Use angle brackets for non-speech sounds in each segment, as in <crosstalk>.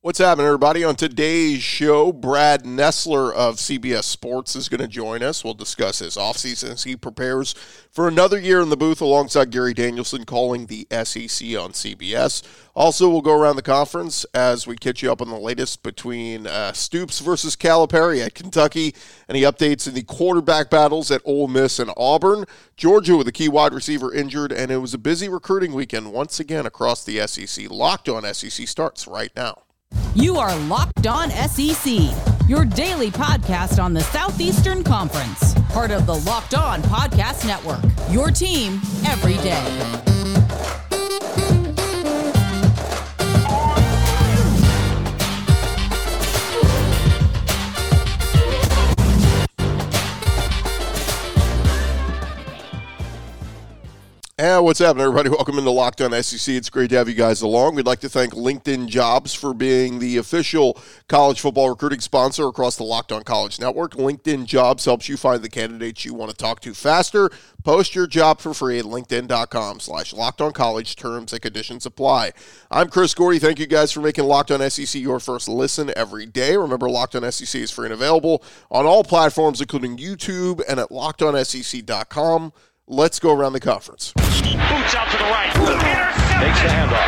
What's happening, everybody? On today's show, Brad Nessler of CBS Sports is going to join us. We'll discuss his offseason as he prepares for another year in the booth alongside Gary Danielson calling the SEC on CBS. Also, we'll go around the conference as we catch you up on the latest between uh, Stoops versus Calipari at Kentucky. Any updates in the quarterback battles at Ole Miss and Auburn? Georgia with a key wide receiver injured, and it was a busy recruiting weekend once again across the SEC. Locked on SEC starts right now. You are Locked On SEC, your daily podcast on the Southeastern Conference, part of the Locked On Podcast Network. Your team every day. And what's happening, everybody? Welcome into Locked On SEC. It's great to have you guys along. We'd like to thank LinkedIn Jobs for being the official college football recruiting sponsor across the Locked On College Network. LinkedIn Jobs helps you find the candidates you want to talk to faster. Post your job for free at linkedin.com slash locked on college. Terms and conditions apply. I'm Chris Gordy. Thank you guys for making Locked On SEC your first listen every day. Remember, Locked On SEC is free and available on all platforms, including YouTube and at lockedonsec.com. Let's go around the conference. Boots out to the right. Takes the handoff.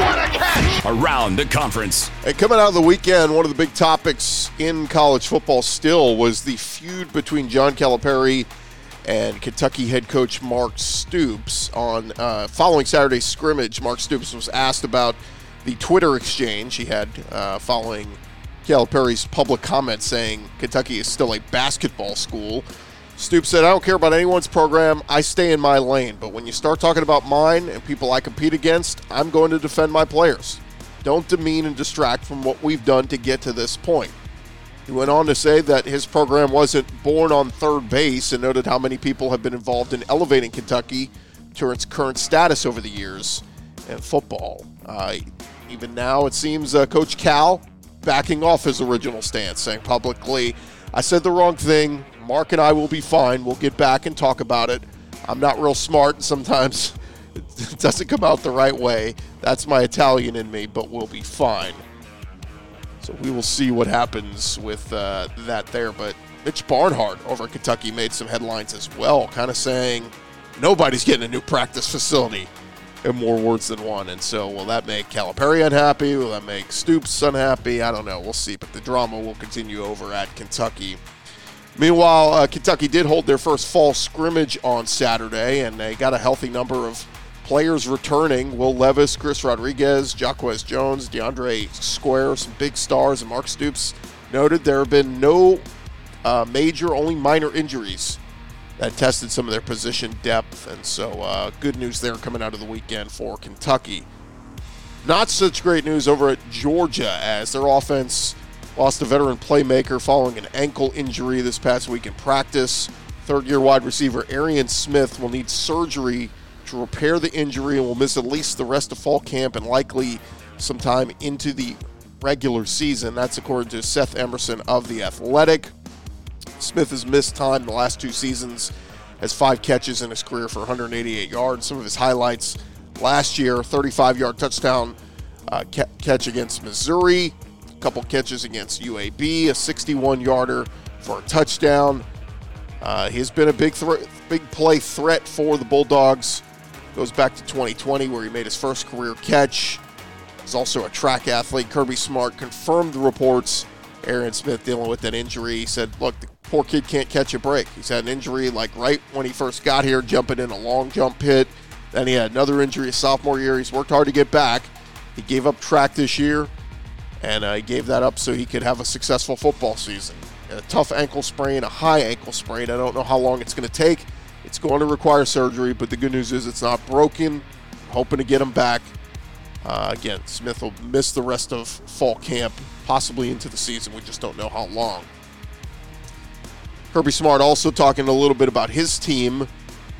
What a catch! Around the conference. And coming out of the weekend, one of the big topics in college football still was the feud between John Calipari and Kentucky head coach Mark Stoops. On uh, following Saturday's scrimmage, Mark Stoops was asked about the Twitter exchange he had uh, following Calipari's public comment saying Kentucky is still a basketball school. Stoops said, I don't care about anyone's program. I stay in my lane. But when you start talking about mine and people I compete against, I'm going to defend my players. Don't demean and distract from what we've done to get to this point. He went on to say that his program wasn't born on third base and noted how many people have been involved in elevating Kentucky to its current status over the years in football. Uh, even now, it seems uh, Coach Cal backing off his original stance, saying publicly, I said the wrong thing. Mark and I will be fine. We'll get back and talk about it. I'm not real smart, and sometimes <laughs> it doesn't come out the right way. That's my Italian in me, but we'll be fine. So we will see what happens with uh, that there. But Mitch Barnhart over Kentucky made some headlines as well, kind of saying nobody's getting a new practice facility in more words than one. And so, will that make Calipari unhappy? Will that make Stoops unhappy? I don't know. We'll see. But the drama will continue over at Kentucky. Meanwhile, uh, Kentucky did hold their first fall scrimmage on Saturday, and they got a healthy number of players returning. Will Levis, Chris Rodriguez, Jacquez Jones, DeAndre Square, some big stars, and Mark Stoops noted there have been no uh, major, only minor injuries that tested some of their position depth. And so, uh, good news there coming out of the weekend for Kentucky. Not such great news over at Georgia as their offense lost a veteran playmaker following an ankle injury this past week in practice. Third year wide receiver Arian Smith will need surgery to repair the injury and will miss at least the rest of fall camp and likely sometime into the regular season. That's according to Seth Emerson of The Athletic. Smith has missed time the last two seasons, has five catches in his career for 188 yards. Some of his highlights last year 35 yard touchdown uh, catch against Missouri, couple catches against UAB, a 61 yarder for a touchdown. Uh, he's been a big, big play threat for the Bulldogs. Goes back to 2020 where he made his first career catch. He's also a track athlete. Kirby Smart confirmed the reports. Arian Smith dealing with that injury. He said, "Look, the poor kid can't catch a break. He's had an injury like right when he first got here, jumping in a long jump pit. Then he had another injury his sophomore year. He's worked hard to get back. He gave up track this year, and uh, he gave that up so he could have a successful football season. A tough ankle sprain, a high ankle sprain. I don't know how long it's going to take. It's going to require surgery, but the good news is it's not broken. hoping to get him back. Uh, again, Smith will miss the rest of fall camp, possibly into the season. We just don't know how long. Kirby Smart also talking a little bit about his team,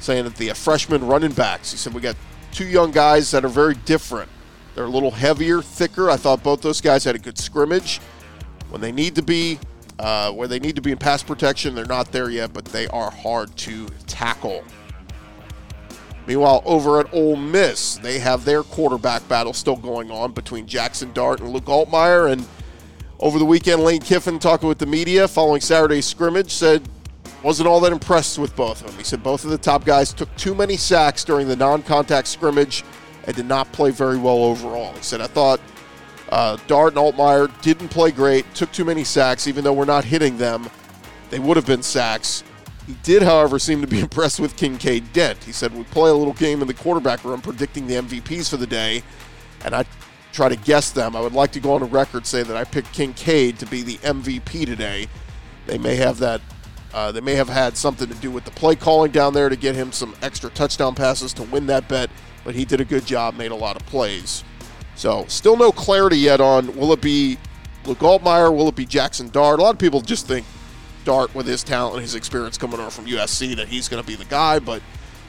saying that the freshman running backs, he said, we got two young guys that are very different. They're a little heavier, thicker. I thought both those guys had a good scrimmage. When they need to be, uh, where they need to be in pass protection, they're not there yet, but they are hard to tackle. Meanwhile, over at Ole Miss, they have their quarterback battle still going on between Jackson Dart and Luke Altmyer. And over the weekend, Lane Kiffin, talking with the media following Saturday's scrimmage, said wasn't all that impressed with both of them. He said both of the top guys took too many sacks during the non contact scrimmage and did not play very well overall. He said, I thought uh, Dart and Altmyer didn't play great, took too many sacks, even though we're not hitting them. They would have been sacks. He did, however, seem to be <laughs> impressed with Kinkead Dent. He said, We play a little game in the quarterback room predicting the MVPs for the day, and I try to guess them. I would like to go on a record say that I picked Kinkead to be the MVP today. They may have that. Uh, they may have had something to do with the play calling down there to get him some extra touchdown passes to win that bet, but he did a good job, made a lot of plays. So, still no clarity yet on will it be Luke will it be Jackson Dart? A lot of people just think Dart, with his talent and his experience coming over from USC, that he's going to be the guy, but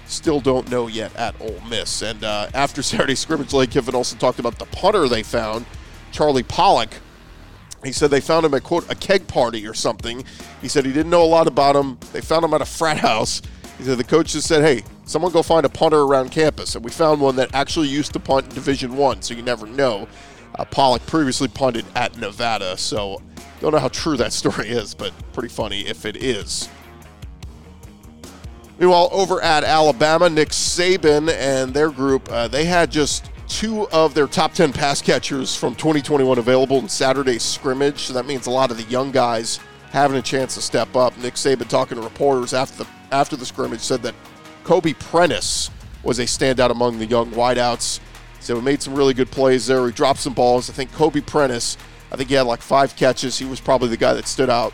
still don't know yet at Ole Miss. And uh, after <laughs> Saturday scrimmage, Lane Kiffin also talked about the punter they found, Charlie Pollock. He said they found him at quote a keg party or something. He said he didn't know a lot about him. They found him at a frat house. He the coach just said, "Hey, someone go find a punter around campus," and we found one that actually used to punt in Division One. So you never know. Uh, Pollock previously punted at Nevada, so don't know how true that <laughs> story is, but pretty funny if it is. Meanwhile, over at Alabama, Nick Saban and their group, uh, they had just two of their top 10 pass catchers from 2021 available in Saturday's scrimmage. So that means a lot of the young guys having a chance to step up. Nick Saban, talking to reporters after the, after the scrimmage, said that Kobe Prentice was a standout among the young wideouts. So we made some really good plays there. We dropped some balls. I think Kobe Prentice, I think he had like five catches. He was probably the guy that stood out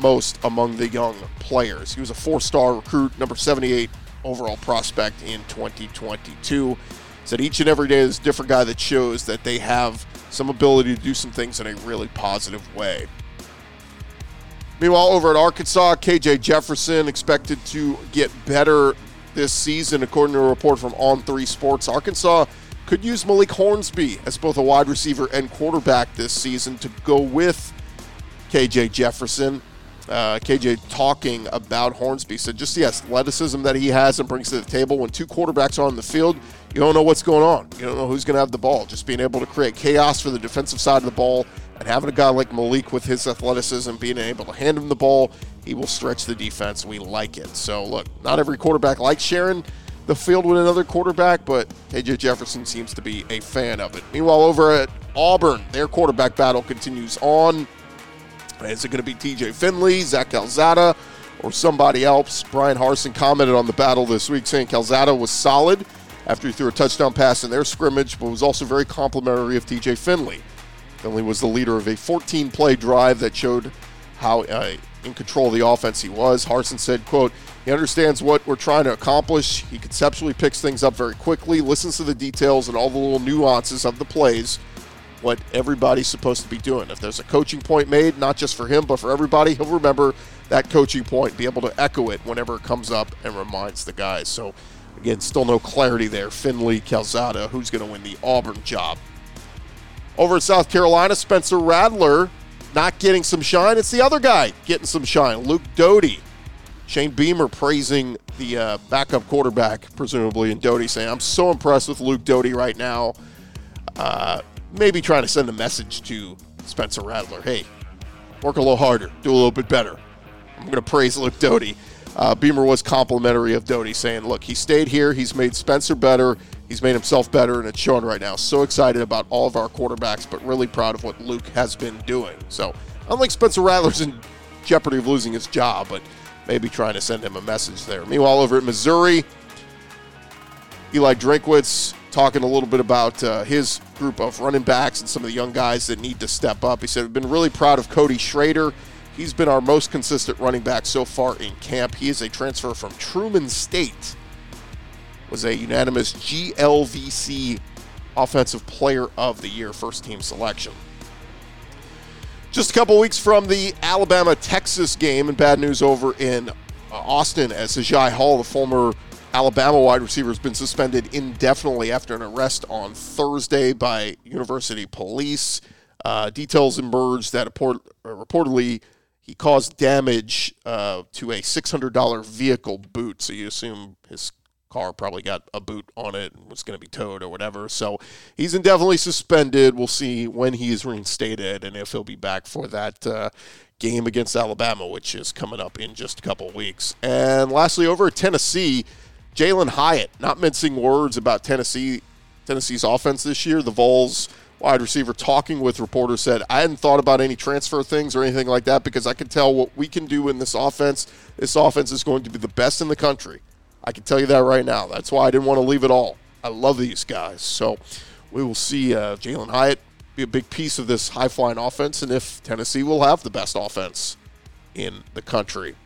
most among the young players. He was a four star recruit, number 78 overall prospect in 2022. Said each and every day is a different guy that shows that they have some ability to do some things in a really positive way. Meanwhile, over at Arkansas, KJ Jefferson expected to get better this season, according to a report from On Three Sports. Arkansas could use Malik Hornsby as both a wide receiver and quarterback this season to go with KJ Jefferson. Uh, KJ talking about Hornsby said just the athleticism that he has and brings to the table. When two quarterbacks are on the field, you don't know what's going on. You don't know who's going to have the ball. Just being able to create chaos for the defensive side of the ball and having a guy like Malik with his athleticism, being able to hand him the ball, he will stretch the defense. We like it. So, look, not every quarterback likes sharing the field with another quarterback, but KJ Jefferson seems to be a fan of it. Meanwhile, over at Auburn, their quarterback battle continues on. Is it going to be TJ Finley, Zach Calzada, or somebody else? Bryan Harsin commented on the battle this week saying Calzada was solid after he threw a touchdown pass in their scrimmage, but was also very complimentary of TJ Finley. Finley was the leader of a 14 play drive that showed how uh, in control of the offense he was. Harsin said, quote, he understands what we're trying to accomplish. He conceptually picks things up very quickly, listens to the details and all the little nuances of the plays what everybody's supposed to be doing. If there's a coaching point made, not just for him, but for everybody, he'll remember that coaching point, be able to echo it whenever it comes up and reminds the guys. So, again, still no clarity there. Finley, Calzada, who's going to win the Auburn job. Over in South Carolina, Spencer Rattler not getting some shine. It's the other guy getting some shine, Luke Doty. Shane Beamer praising the uh, backup quarterback, presumably, and Doty saying, I'm so impressed with Luke Doty right now. Uh, maybe trying to send a message to Spencer Rattler. Hey, work a little harder, do a little bit better. I'm going to praise Luke Doty. Uh, Beamer was complimentary of Doty, saying, "Look, he stayed here. He's made Spencer better. He's made himself better, and it's showing right now. So excited about all of our quarterbacks, but really proud of what Luke has been doing. So, unlike Spencer Rattler's in jeopardy of losing his job, but maybe trying to send him a message there. Meanwhile, over at Missouri, Eli Drinkwitz talking a little bit about uh, his group of running backs and some of the young guys that need to step up. He said, I've been really proud of Cody Schrader. He's been our most consistent running back so far in camp. He is a transfer from Truman State. Was a unanimous GLVC Offensive Player of the Year first team selection. Just a couple weeks from the Alabama Texas game, and bad news over in uh, Austin as Agiye Hall, the former Alabama wide receiver has been suspended indefinitely after an arrest on Thursday by University police. Uh, details emerged that report, uh, reportedly he caused damage uh, to a $600 vehicle boot. So you assume his car probably got a boot on it and was going to be towed or whatever. So he's indefinitely suspended. We'll see when he is reinstated and if he'll be back for that uh, game against Alabama, which is coming up in just a couple weeks. And lastly, over at Tennessee, Jalin Hyatt, not mincing words about Tennessee, Tennessee's offense this year. The Vols wide receiver talking with reporters said, I hadn't thought about any transfer things or anything like that because I can tell what we can do in this offense. This offense is going to be the best in the country. I can tell you that right now. That's why I didn't want to leave it all. I love these guys. So we will see uh, Jalin Hyatt be a big piece of this high flying offense and if Tennessee will have the best offense in the country.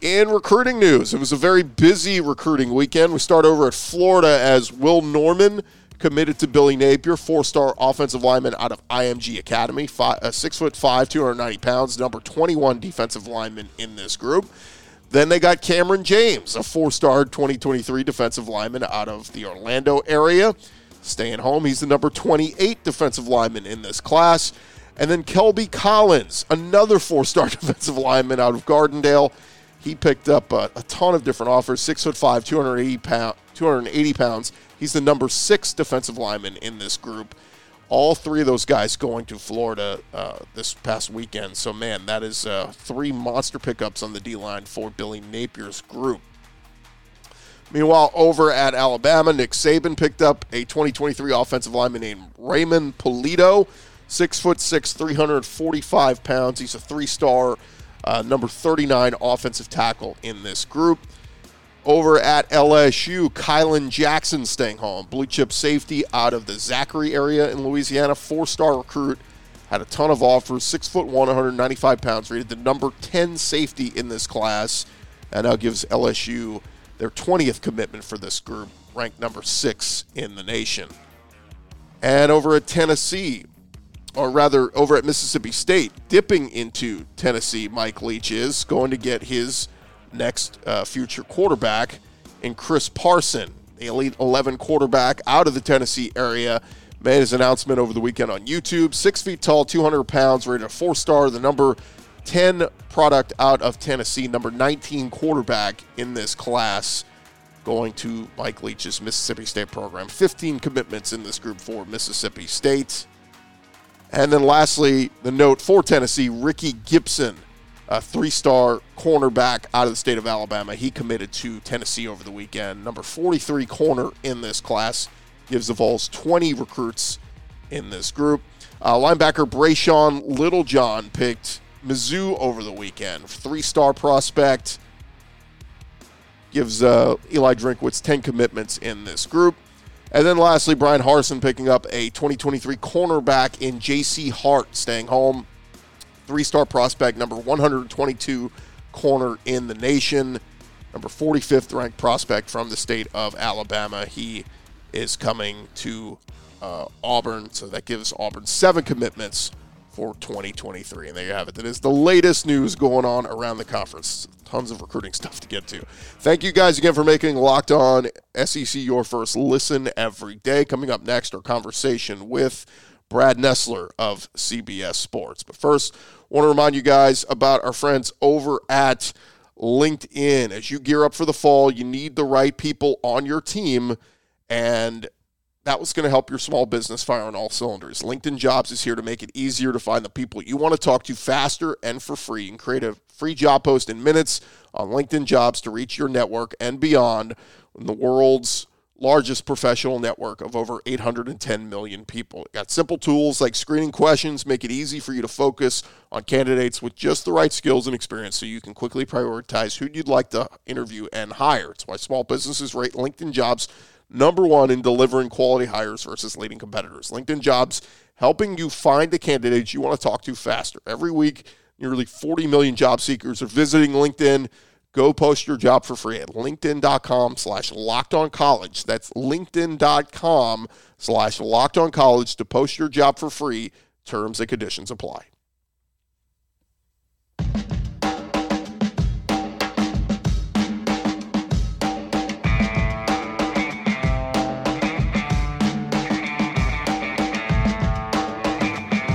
In recruiting news, it was a very busy recruiting weekend. We start over at Florida as Will Norman committed to Billy Napier, four-star offensive lineman out of IMG Academy, five, uh, six foot five, 290 pounds, number 21 defensive lineman in this group. Then they got Cameron James, a four-star 2023 defensive lineman out of the Orlando area, staying home. He's the number 28 defensive lineman in this class. And then Kelby Collins, another four-star <laughs> defensive lineman out of Gardendale. He picked up a, a ton of different offers, six foot five, 280 pound, 280 pounds. He's the number six defensive lineman in this group. All three of those guys going to Florida uh, this past weekend. So, man, that is uh, three monster pickups on the D line for Billy Napier's group. Meanwhile, over at Alabama, Nick Saban picked up a 2023 offensive lineman named Raymond Pulido, six foot six, 345 pounds. He's a three-star, uh, number 39 offensive tackle in this group. Over at LSU, Kylan Jackson staying home. Blue chip safety out of the Zachary area in Louisiana. Four star recruit. Had a ton of offers. Six foot one, 195 pounds. Rated the number 10 safety in this class. And now gives LSU their 20th commitment for this group, ranked number six in the nation. And over at Tennessee, or rather over at Mississippi State, dipping into Tennessee, Mike Leach is going to get his next uh, future quarterback in Chris Parson, the Elite 11 quarterback out of the Tennessee area. Made his announcement over the weekend on YouTube. Six feet tall, 200 pounds, rated a four star, the number 10 product out of Tennessee, number 19 quarterback in this class, going to Mike Leach's Mississippi State program. 15 commitments in this group for Mississippi State. And then lastly, the note for Tennessee Ricky Gibson a three star cornerback out of the state of Alabama. He committed to Tennessee over the weekend. Number 43 corner in this class gives the Vols 20 recruits in this group. Uh, linebacker Brayshawn Littlejohn picked Mizzou over the weekend. Three star prospect. Gives uh, Eli Drinkwitz 10 commitments in this group. And then lastly, Bryan Harsin picking up a 2023 cornerback in J.C. Hart, staying home three star prospect, number 122 corner in the nation, number 45th ranked prospect from the state of Alabama. He is coming to uh, Auburn, so that gives Auburn seven commitments for 2023. And there you have it. That is the latest news going on around the conference. Tons of recruiting <laughs> stuff to get to. Thank you guys again for making Locked On SEC your first listen every day. Coming up next, our conversation with Brad Nessler of CBS Sports. But first, want to remind you guys about our friends over at LinkedIn. As you gear up for the fall, you need the right people on your team, and that was going to help your small business fire on all cylinders. LinkedIn Jobs is here to make it easier to find the people you want to talk to faster and for free and create a free job post in minutes on LinkedIn Jobs to reach your network and beyond in the world's largest professional network of over 810 million people. It got simple tools like screening questions, make it easy for you to focus on candidates with just the right skills and experience so you can quickly prioritize who you'd like to interview and hire. It's why small businesses rate LinkedIn jobs number one in delivering quality hires versus leading competitors. LinkedIn jobs helping you find the candidates you want to talk to faster. Every week, nearly 40 million job seekers are visiting LinkedIn Go post your job for free at linkedin.com slash locked on college. That's linkedin.com slash locked on college to post your job for free. Terms and conditions apply.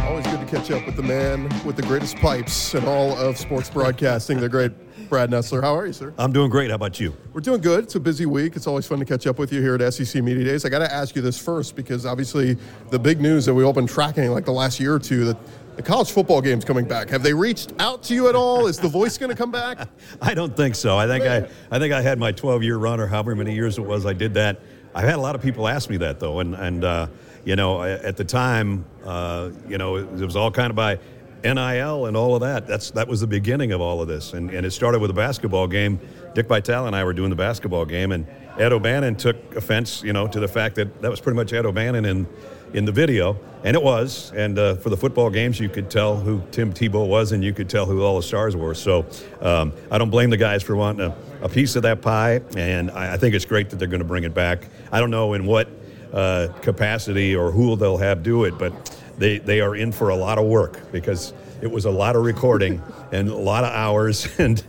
Always good to catch up with the man with the greatest pipes in all of sports broadcasting. They're great. Brad Nessler. How are you, sir? I'm doing great. How about you? We're doing good. It's a busy week. It's always fun to catch up with you here at SEC Media Days. I got to ask you this first because obviously the big news that we've all been tracking like the last year or two that the college football game's coming back. Have they reached out to you at all? Is the voice going to come back? <laughs> I don't think so. I think I, I think I had my 12 year run or however many years it was I did that. I've had a lot of people ask me that though, and and uh, you know at the time, uh, you know it was all kind of by NIL and all of that. That's that was the beginning of all of this, and and it started with a basketball game. Dick Vitale and I were doing the basketball game, and Ed O'Bannon took offense, you know, to the fact that that was pretty much Ed O'Bannon in in the video, and it was. And uh, for the football games, you could tell who Tim Tebow was, and you could tell who all the stars were. So um, I don't blame the guys for wanting a, a piece of that pie, and I, I think it's great that they're going to bring it back. I don't know in what uh, capacity or who they'll have do it, but they, they are in for a lot of work because it was a lot of recording and a lot of hours <laughs> and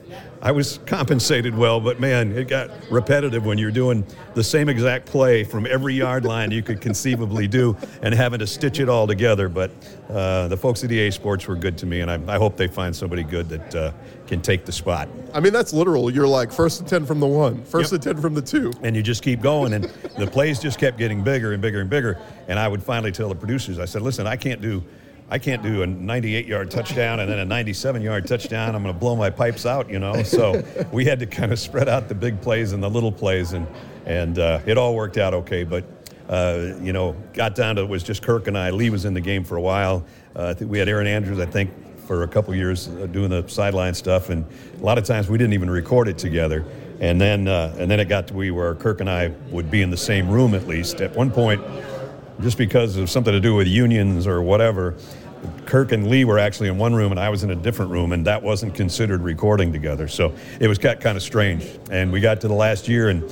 I was compensated well, but man, it got repetitive when you're doing the same exact play from every yard line you could conceivably do and having to stitch it all together. But uh, the folks at EA Sports were good to me, and I, I hope they find somebody good that uh, can take the spot. I mean, that's literal. You're like first and 10 from the one, first Yep. and 10 from the two. and you just keep going and the plays just kept getting bigger and bigger and bigger and i would finally tell the producers i said listen i can't do i can't do a 98 yard touchdown and then a 97 yard touchdown. I'm going to blow my pipes out you know? So we had to kind of spread out the big plays and the little plays and and uh, it all worked out okay. But uh, you know got down to it was just kirk and i. Lee was in the game for a while. Uh, I think we had Erin Andrews i think for a couple years uh, doing the sideline stuff, and a lot of times we didn't even record it together. And then, uh, and then it got to we where Kirk and I would be in the same room at least. At one point, just because of something to do with unions or whatever, Kirk and Lee were actually in one room and I was in a different room, and that wasn't considered recording together. So it was got kind of strange. And we got to the last year, and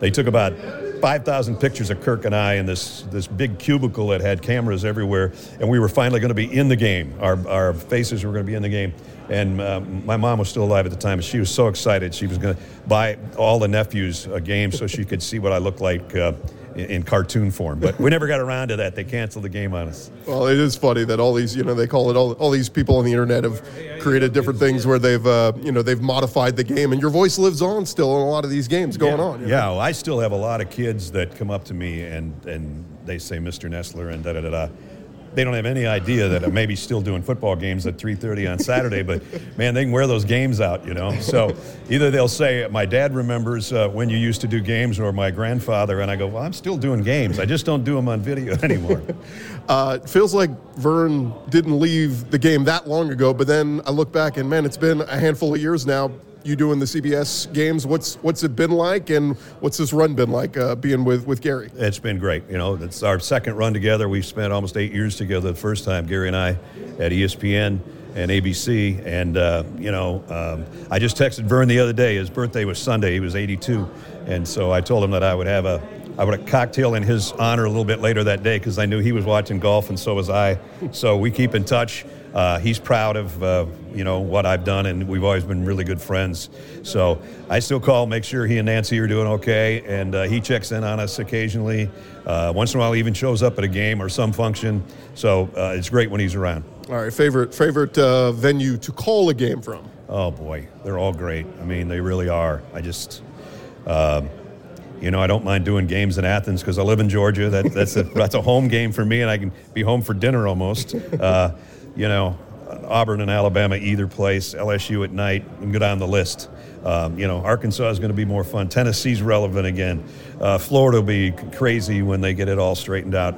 they took about 5,000 pictures of Kirk and I in this, this big cubicle that had cameras everywhere, and we were finally going to be in the game. Our, our faces were going to be in the game. And uh, my mom was still alive at the time, and she was so excited. She was going to buy all the nephews a game so she could see what I looked like uh, in, cartoon form. But we never got around to that. They canceled the game on us. Well, it is funny that all these, you know, they call it all, all these people on the internet have created different things where they've, uh, you know, they've modified the game, and your voice lives on still in a lot of these games going on. you know? Yeah, well, I still have a lot of kids that come up to me and, and they say Mr. Nessler and da da da da. They don't have any idea that I'm maybe still doing football games at 3:30 on Saturday, but man, they can wear those games out, you know. So either they'll say, "My dad remembers uh, when you used to do games," or "My grandfather," and I go, "Well, I'm still doing games. I just don't do them on video <laughs> anymore." <laughs> Uh, it feels like Verne didn't leave the game that long ago, but then I look back and man, it's been a handful of years now. You doing the CBS games? What's what's it been like, and what's this run been like uh, being with with Gary? It's been great. You know, it's our second run together. We've spent almost eight years together. The first time, Gary and I, at ESPN and ABC. And uh, you know, um, I just texted Verne the other day. His birthday was Sunday. He was 82, and so I told him that I would have a I would have a cocktail in his honor a little bit later that day because I knew he was watching golf and so was I. So we keep in touch. Uh, he's proud of uh, you know what I've done, and we've always been really good friends. So I still call, make sure he and Nancy are doing okay, and uh, he checks in on us occasionally. Uh, once in a while, he even shows up at a game or some function. So uh, it's great when he's around. All right, favorite favorite uh, venue to call a game from? Oh boy, they're all great. I mean, they really are. I just, um, you know, I don't mind doing games in Athens because I live in Georgia. That, that's a <laughs> that's a home game for me, and I can be home for dinner almost. You know, Auburn and Alabama, either place. LSU at night, and go down the list. Um, you know, Arkansas is going to be more fun. Tennessee's relevant again. Uh, Florida will be crazy when they get it all straightened out.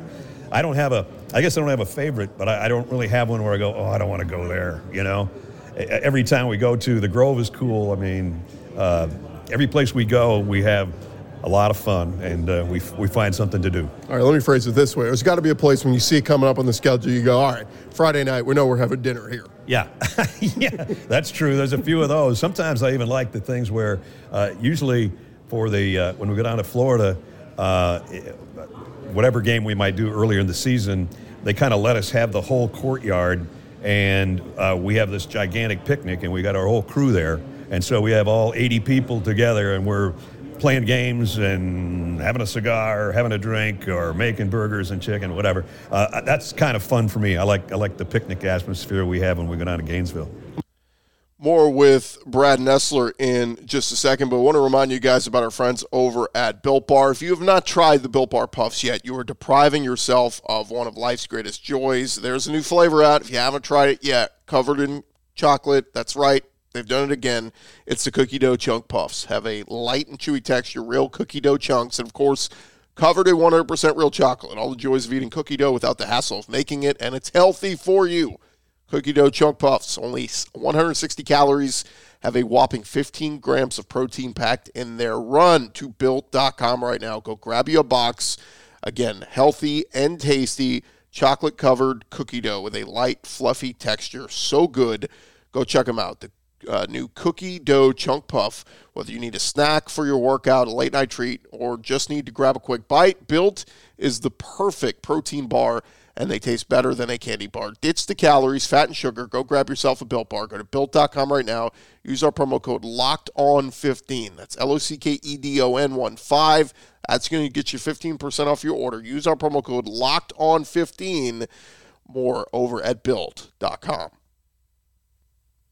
I don't have a, I guess I don't have a favorite, but I, I don't really have one where I go, oh, I don't want to go there. You know, every time we go to the Grove is cool. I mean, uh, every place we go, we have a lot of fun and uh, we, we find something to do. All right, let me phrase it this way: There's got to be a place when you see it coming up on the schedule, you go, "All right, Friday night, we know we're having dinner here." Yeah, <laughs> yeah, that's true. There's a few of those. Sometimes I even like the things where, uh, usually for the uh, when we go down to Florida, uh, whatever game we might do earlier in the season, they kind of let us have the whole courtyard, and uh, we have this gigantic picnic, and we got our whole crew there, and so we have all 80 people together, and we're playing games and having a cigar, having a drink, or making burgers and chicken, whatever. Uh, that's kind of fun for me. I like I like the picnic atmosphere we have when we go down to Gainesville. More with Brad Nessler in just a second, but I want to remind you guys about our friends over at Built Bar. If you have not tried the Built Bar Puffs yet, you are depriving yourself of one of life's greatest joys. There's a new flavor out. If you haven't tried it yet, covered in chocolate, that's right. They've done it again. It's the cookie dough chunk puffs. Have a light and chewy texture, real cookie dough chunks, and of course, covered in 100% real chocolate. All the joys of eating cookie dough without the hassle of making it, and it's healthy for you. Cookie dough chunk puffs, only 160 calories, have a whopping 15 grams of protein packed in their run to built.com right now. Go grab you a box. Again, healthy and tasty chocolate covered cookie dough with a light, fluffy texture. So good. Go check them out. The uh, new cookie dough chunk puff. Whether you need a snack for your workout, a late night treat, or just need to grab a quick bite, Built is the perfect protein bar and they taste better than a candy bar. Ditch the calories, fat, and sugar. Go grab yourself a Built Bar. Go to Built.com right now. Use our promo code Locked On 15 That's L O C K E D O N 1 5. That's going to get you 15% off your order. Use our promo code Locked On 15 More over at Built.com.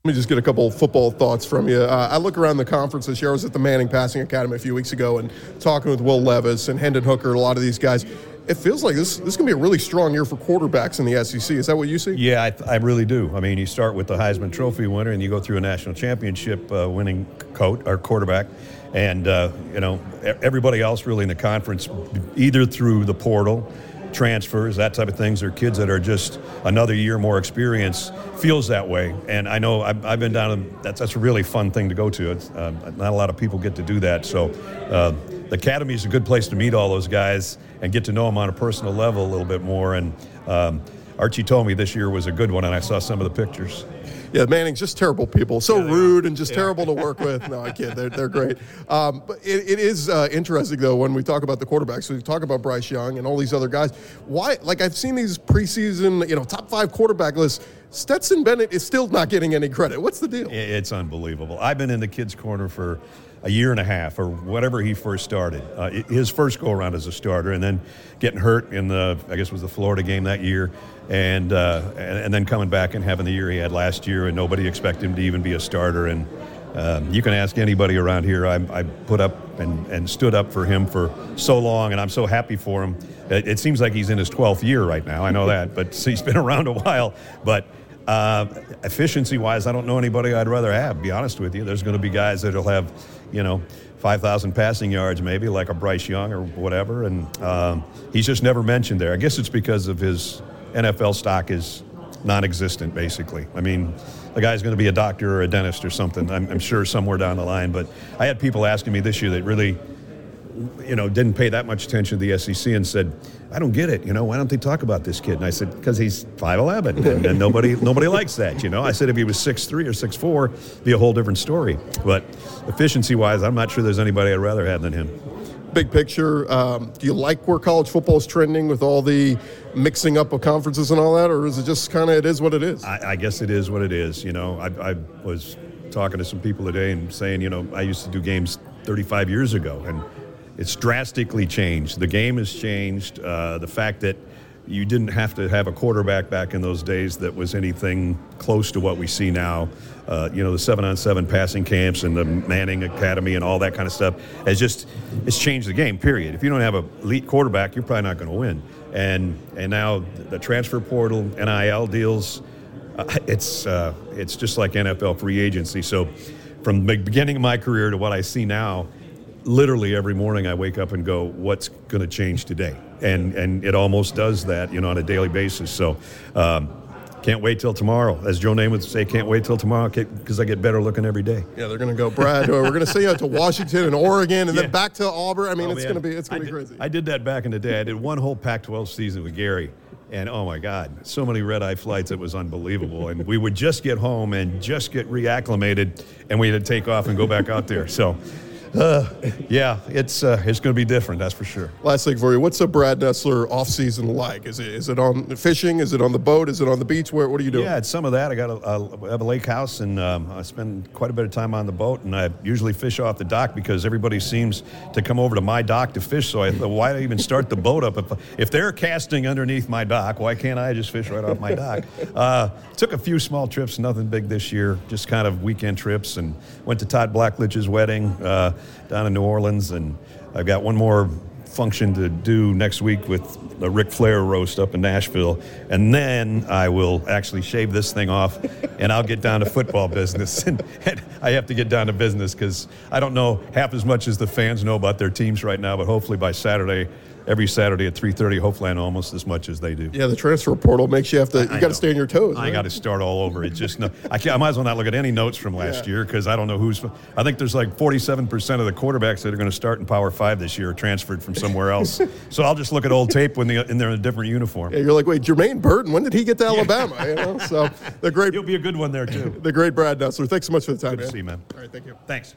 Let me just get a couple football thoughts from you. Uh, I look around the conference this year. I was at the Manning Passing Academy a few weeks ago and talking with Will Levis and Hendon Hooker, a lot of these guys it feels like this, this is going to be a really strong year for quarterbacks in the SEC. Is that what you see? Yeah, I, I really do. I mean, you start with the Heisman Trophy winner and you go through a national championship uh, winning coach or quarterback. And, uh, you know, everybody else really in the conference, either through the portal, transfers, that type of things, or kids that are just another year more experience, feels that way. And I know I've, I've been down, that's, that's a really fun thing to go to. Uh, not a lot of people get to do that. So, uh, the academy is a good place to meet all those guys and get to know them on a personal level a little bit more. And um, Archie told me this year was a good one, and I saw some of the pictures. Yeah, Manning's just terrible people. So yeah, rude and just yeah. terrible to work with. No, I kid. They're, they're great. Um, but it, it is uh, interesting, though, when we talk about the quarterbacks. We talk about Bryce Young and all these other guys. Why? Like, I've seen these preseason, you know, top five quarterback lists. Stetson Bennett is still not getting any credit. What's the deal? It's unbelievable. I've been in the kids' corner for a year and a half or whatever he first started. Uh, his first go around as a starter, and then getting hurt in the I guess it was the Florida game that year, and, uh, and, and then coming back and having the year he had last year, and nobody expected him to even be a starter. And um, you can ask anybody around here. I, I put up and, and stood up for him for so long, and I'm so happy for him. It, it seems like he's in his 12th year right now. I know that, <laughs> but he's been around a while. But uh, efficiency wise, I don't know anybody I'd rather have, be honest with you. There's going to be guys that'll have, you know, 5,000 passing yards maybe, like a Bryce Young or whatever. And um, he's just never mentioned there. I guess it's because of his NFL stock is non existent, basically. I mean, the guy's going to be a doctor or a dentist or something, I'm, I'm sure, somewhere down the line. But I had people asking me this year that really you know, didn't pay that much attention to the SEC and said, I don't get it. You know, why don't they talk about this kid? And I said, because he's 5'11", and, and nobody <laughs> nobody likes that. You know, I said if he was 6'3 or 6'4, be a whole different story. But efficiency-wise, I'm not sure there's anybody I'd rather have than him. Big picture, um, do you like where college football is trending with all the mixing up of conferences and all that, or is it just kind of it is what it is? I, I, guess it is what it is. You know, I, I was talking to some people today and saying, you know, I used to do games 35 years ago, and it's drastically changed. The game has changed. Uh, the fact that you didn't have to have a quarterback back in those days that was anything close to what we see now. Uh, you know, the seven-on-seven passing camps and the Manning Academy and all that kind of stuff has just it's changed the game. Period. If you don't have a elite quarterback, you're probably not going to win. And and now the transfer portal, NIL deals, uh, it's uh, it's just like NFL free agency. So from the beginning of my career to what I see now literally every morning I wake up and go, what's going to change today? And and it almost does that, you know, on a daily basis. So. Um, can't wait till tomorrow. As Joe Namath would say, can't wait till tomorrow because I get better looking every day. Yeah, they're going to go, Brad. we're going to send you out to Washington and Oregon, and yeah. then back to Auburn. I mean, oh, it's going to be it's going to be crazy. I did that back in the day. I did one whole Pac-12 season with Gary, and oh my God, so many red eye flights. It was unbelievable. And we would just get home and just get reacclimated, and we had to take off and go back out there. So Uh, yeah, it's uh, it's going to be different, that's for sure. Last thing for you, what's a Brad Nessler off season like? Is it is it on fishing? Is it on the boat? Is it on the beach? Where what are you doing? Yeah, it's some of that. I got a, a, have a lake house, and um, I spend quite a bit of time on the boat, and I usually fish off the dock because everybody seems to come over to my dock to fish. So I thought, why even start the boat up if if they're casting underneath my dock? Why can't I just fish right off my dock? <laughs> Uh, took a few small trips, nothing big this year, just kind of weekend trips, and went to Todd Blackledge's wedding uh, down in New Orleans, and I've got one more function to do next week with the Ric Flair roast up in Nashville, and then I will actually shave this thing off, and I'll get down to football business. <laughs> And, and I have to get down to business because I don't know half as much as the fans know about their teams right now, but hopefully by Saturday every Saturday at 3:30. Hopefully, I know almost as much as they do. Yeah, the transfer portal makes you have to. You got to stay on your toes. I right? got to start all over. It's just no. I, can't, I might as well not look at any notes from last yeah. year because I don't know who's. I think there's like 47 percent of the quarterbacks that are going to start in Power Five this year are transferred from somewhere else. <laughs> so I'll just look at old tape when they and they're in a different uniform. Yeah, you're like, wait, Jermaine Burton, when did he get to Alabama? you know, so the great. <laughs> He'll be a good one there too. <laughs> the great Brad Nessler. Thanks so much for the time. Good man. to see you, man. All right, thank you. Thanks.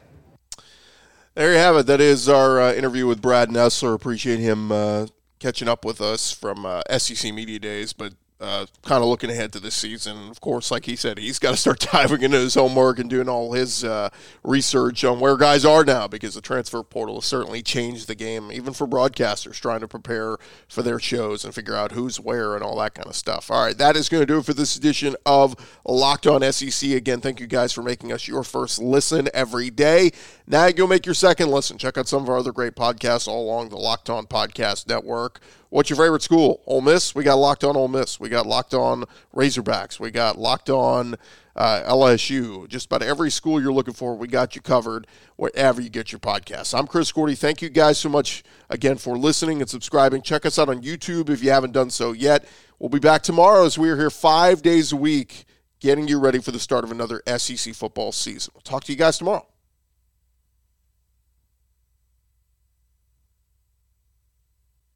There you have it. That is our uh, interview with Brad Nessler. Appreciate him uh, catching up with us from uh, SEC Media Days, but uh, kind of looking ahead to this season. Of course, like he said, he's got to start <laughs> diving into his homework and doing all his uh, research on where guys are now because the transfer portal has certainly changed the game, even for broadcasters trying to prepare for their shows and figure out who's where and all that kind of stuff. All right, that is going to do it for this edition of Locked On SEC. Again, thank you guys for making us your first listen every day. Now you'll make your second listen. Check out some of our other great podcasts all along the Locked On Podcast Network. What's your favorite school? Ole Miss. We got locked on Ole Miss. We got locked on Razorbacks. We got locked on uh, LSU. Just about every school you're looking for, we got you covered wherever you get your podcasts. I'm Chris Gordy. Thank you guys so much again for listening and subscribing. Check us out on YouTube if you haven't done so yet. We'll be back tomorrow as we are here five days a week getting you ready for the start of another SEC football season. We'll talk to you guys tomorrow.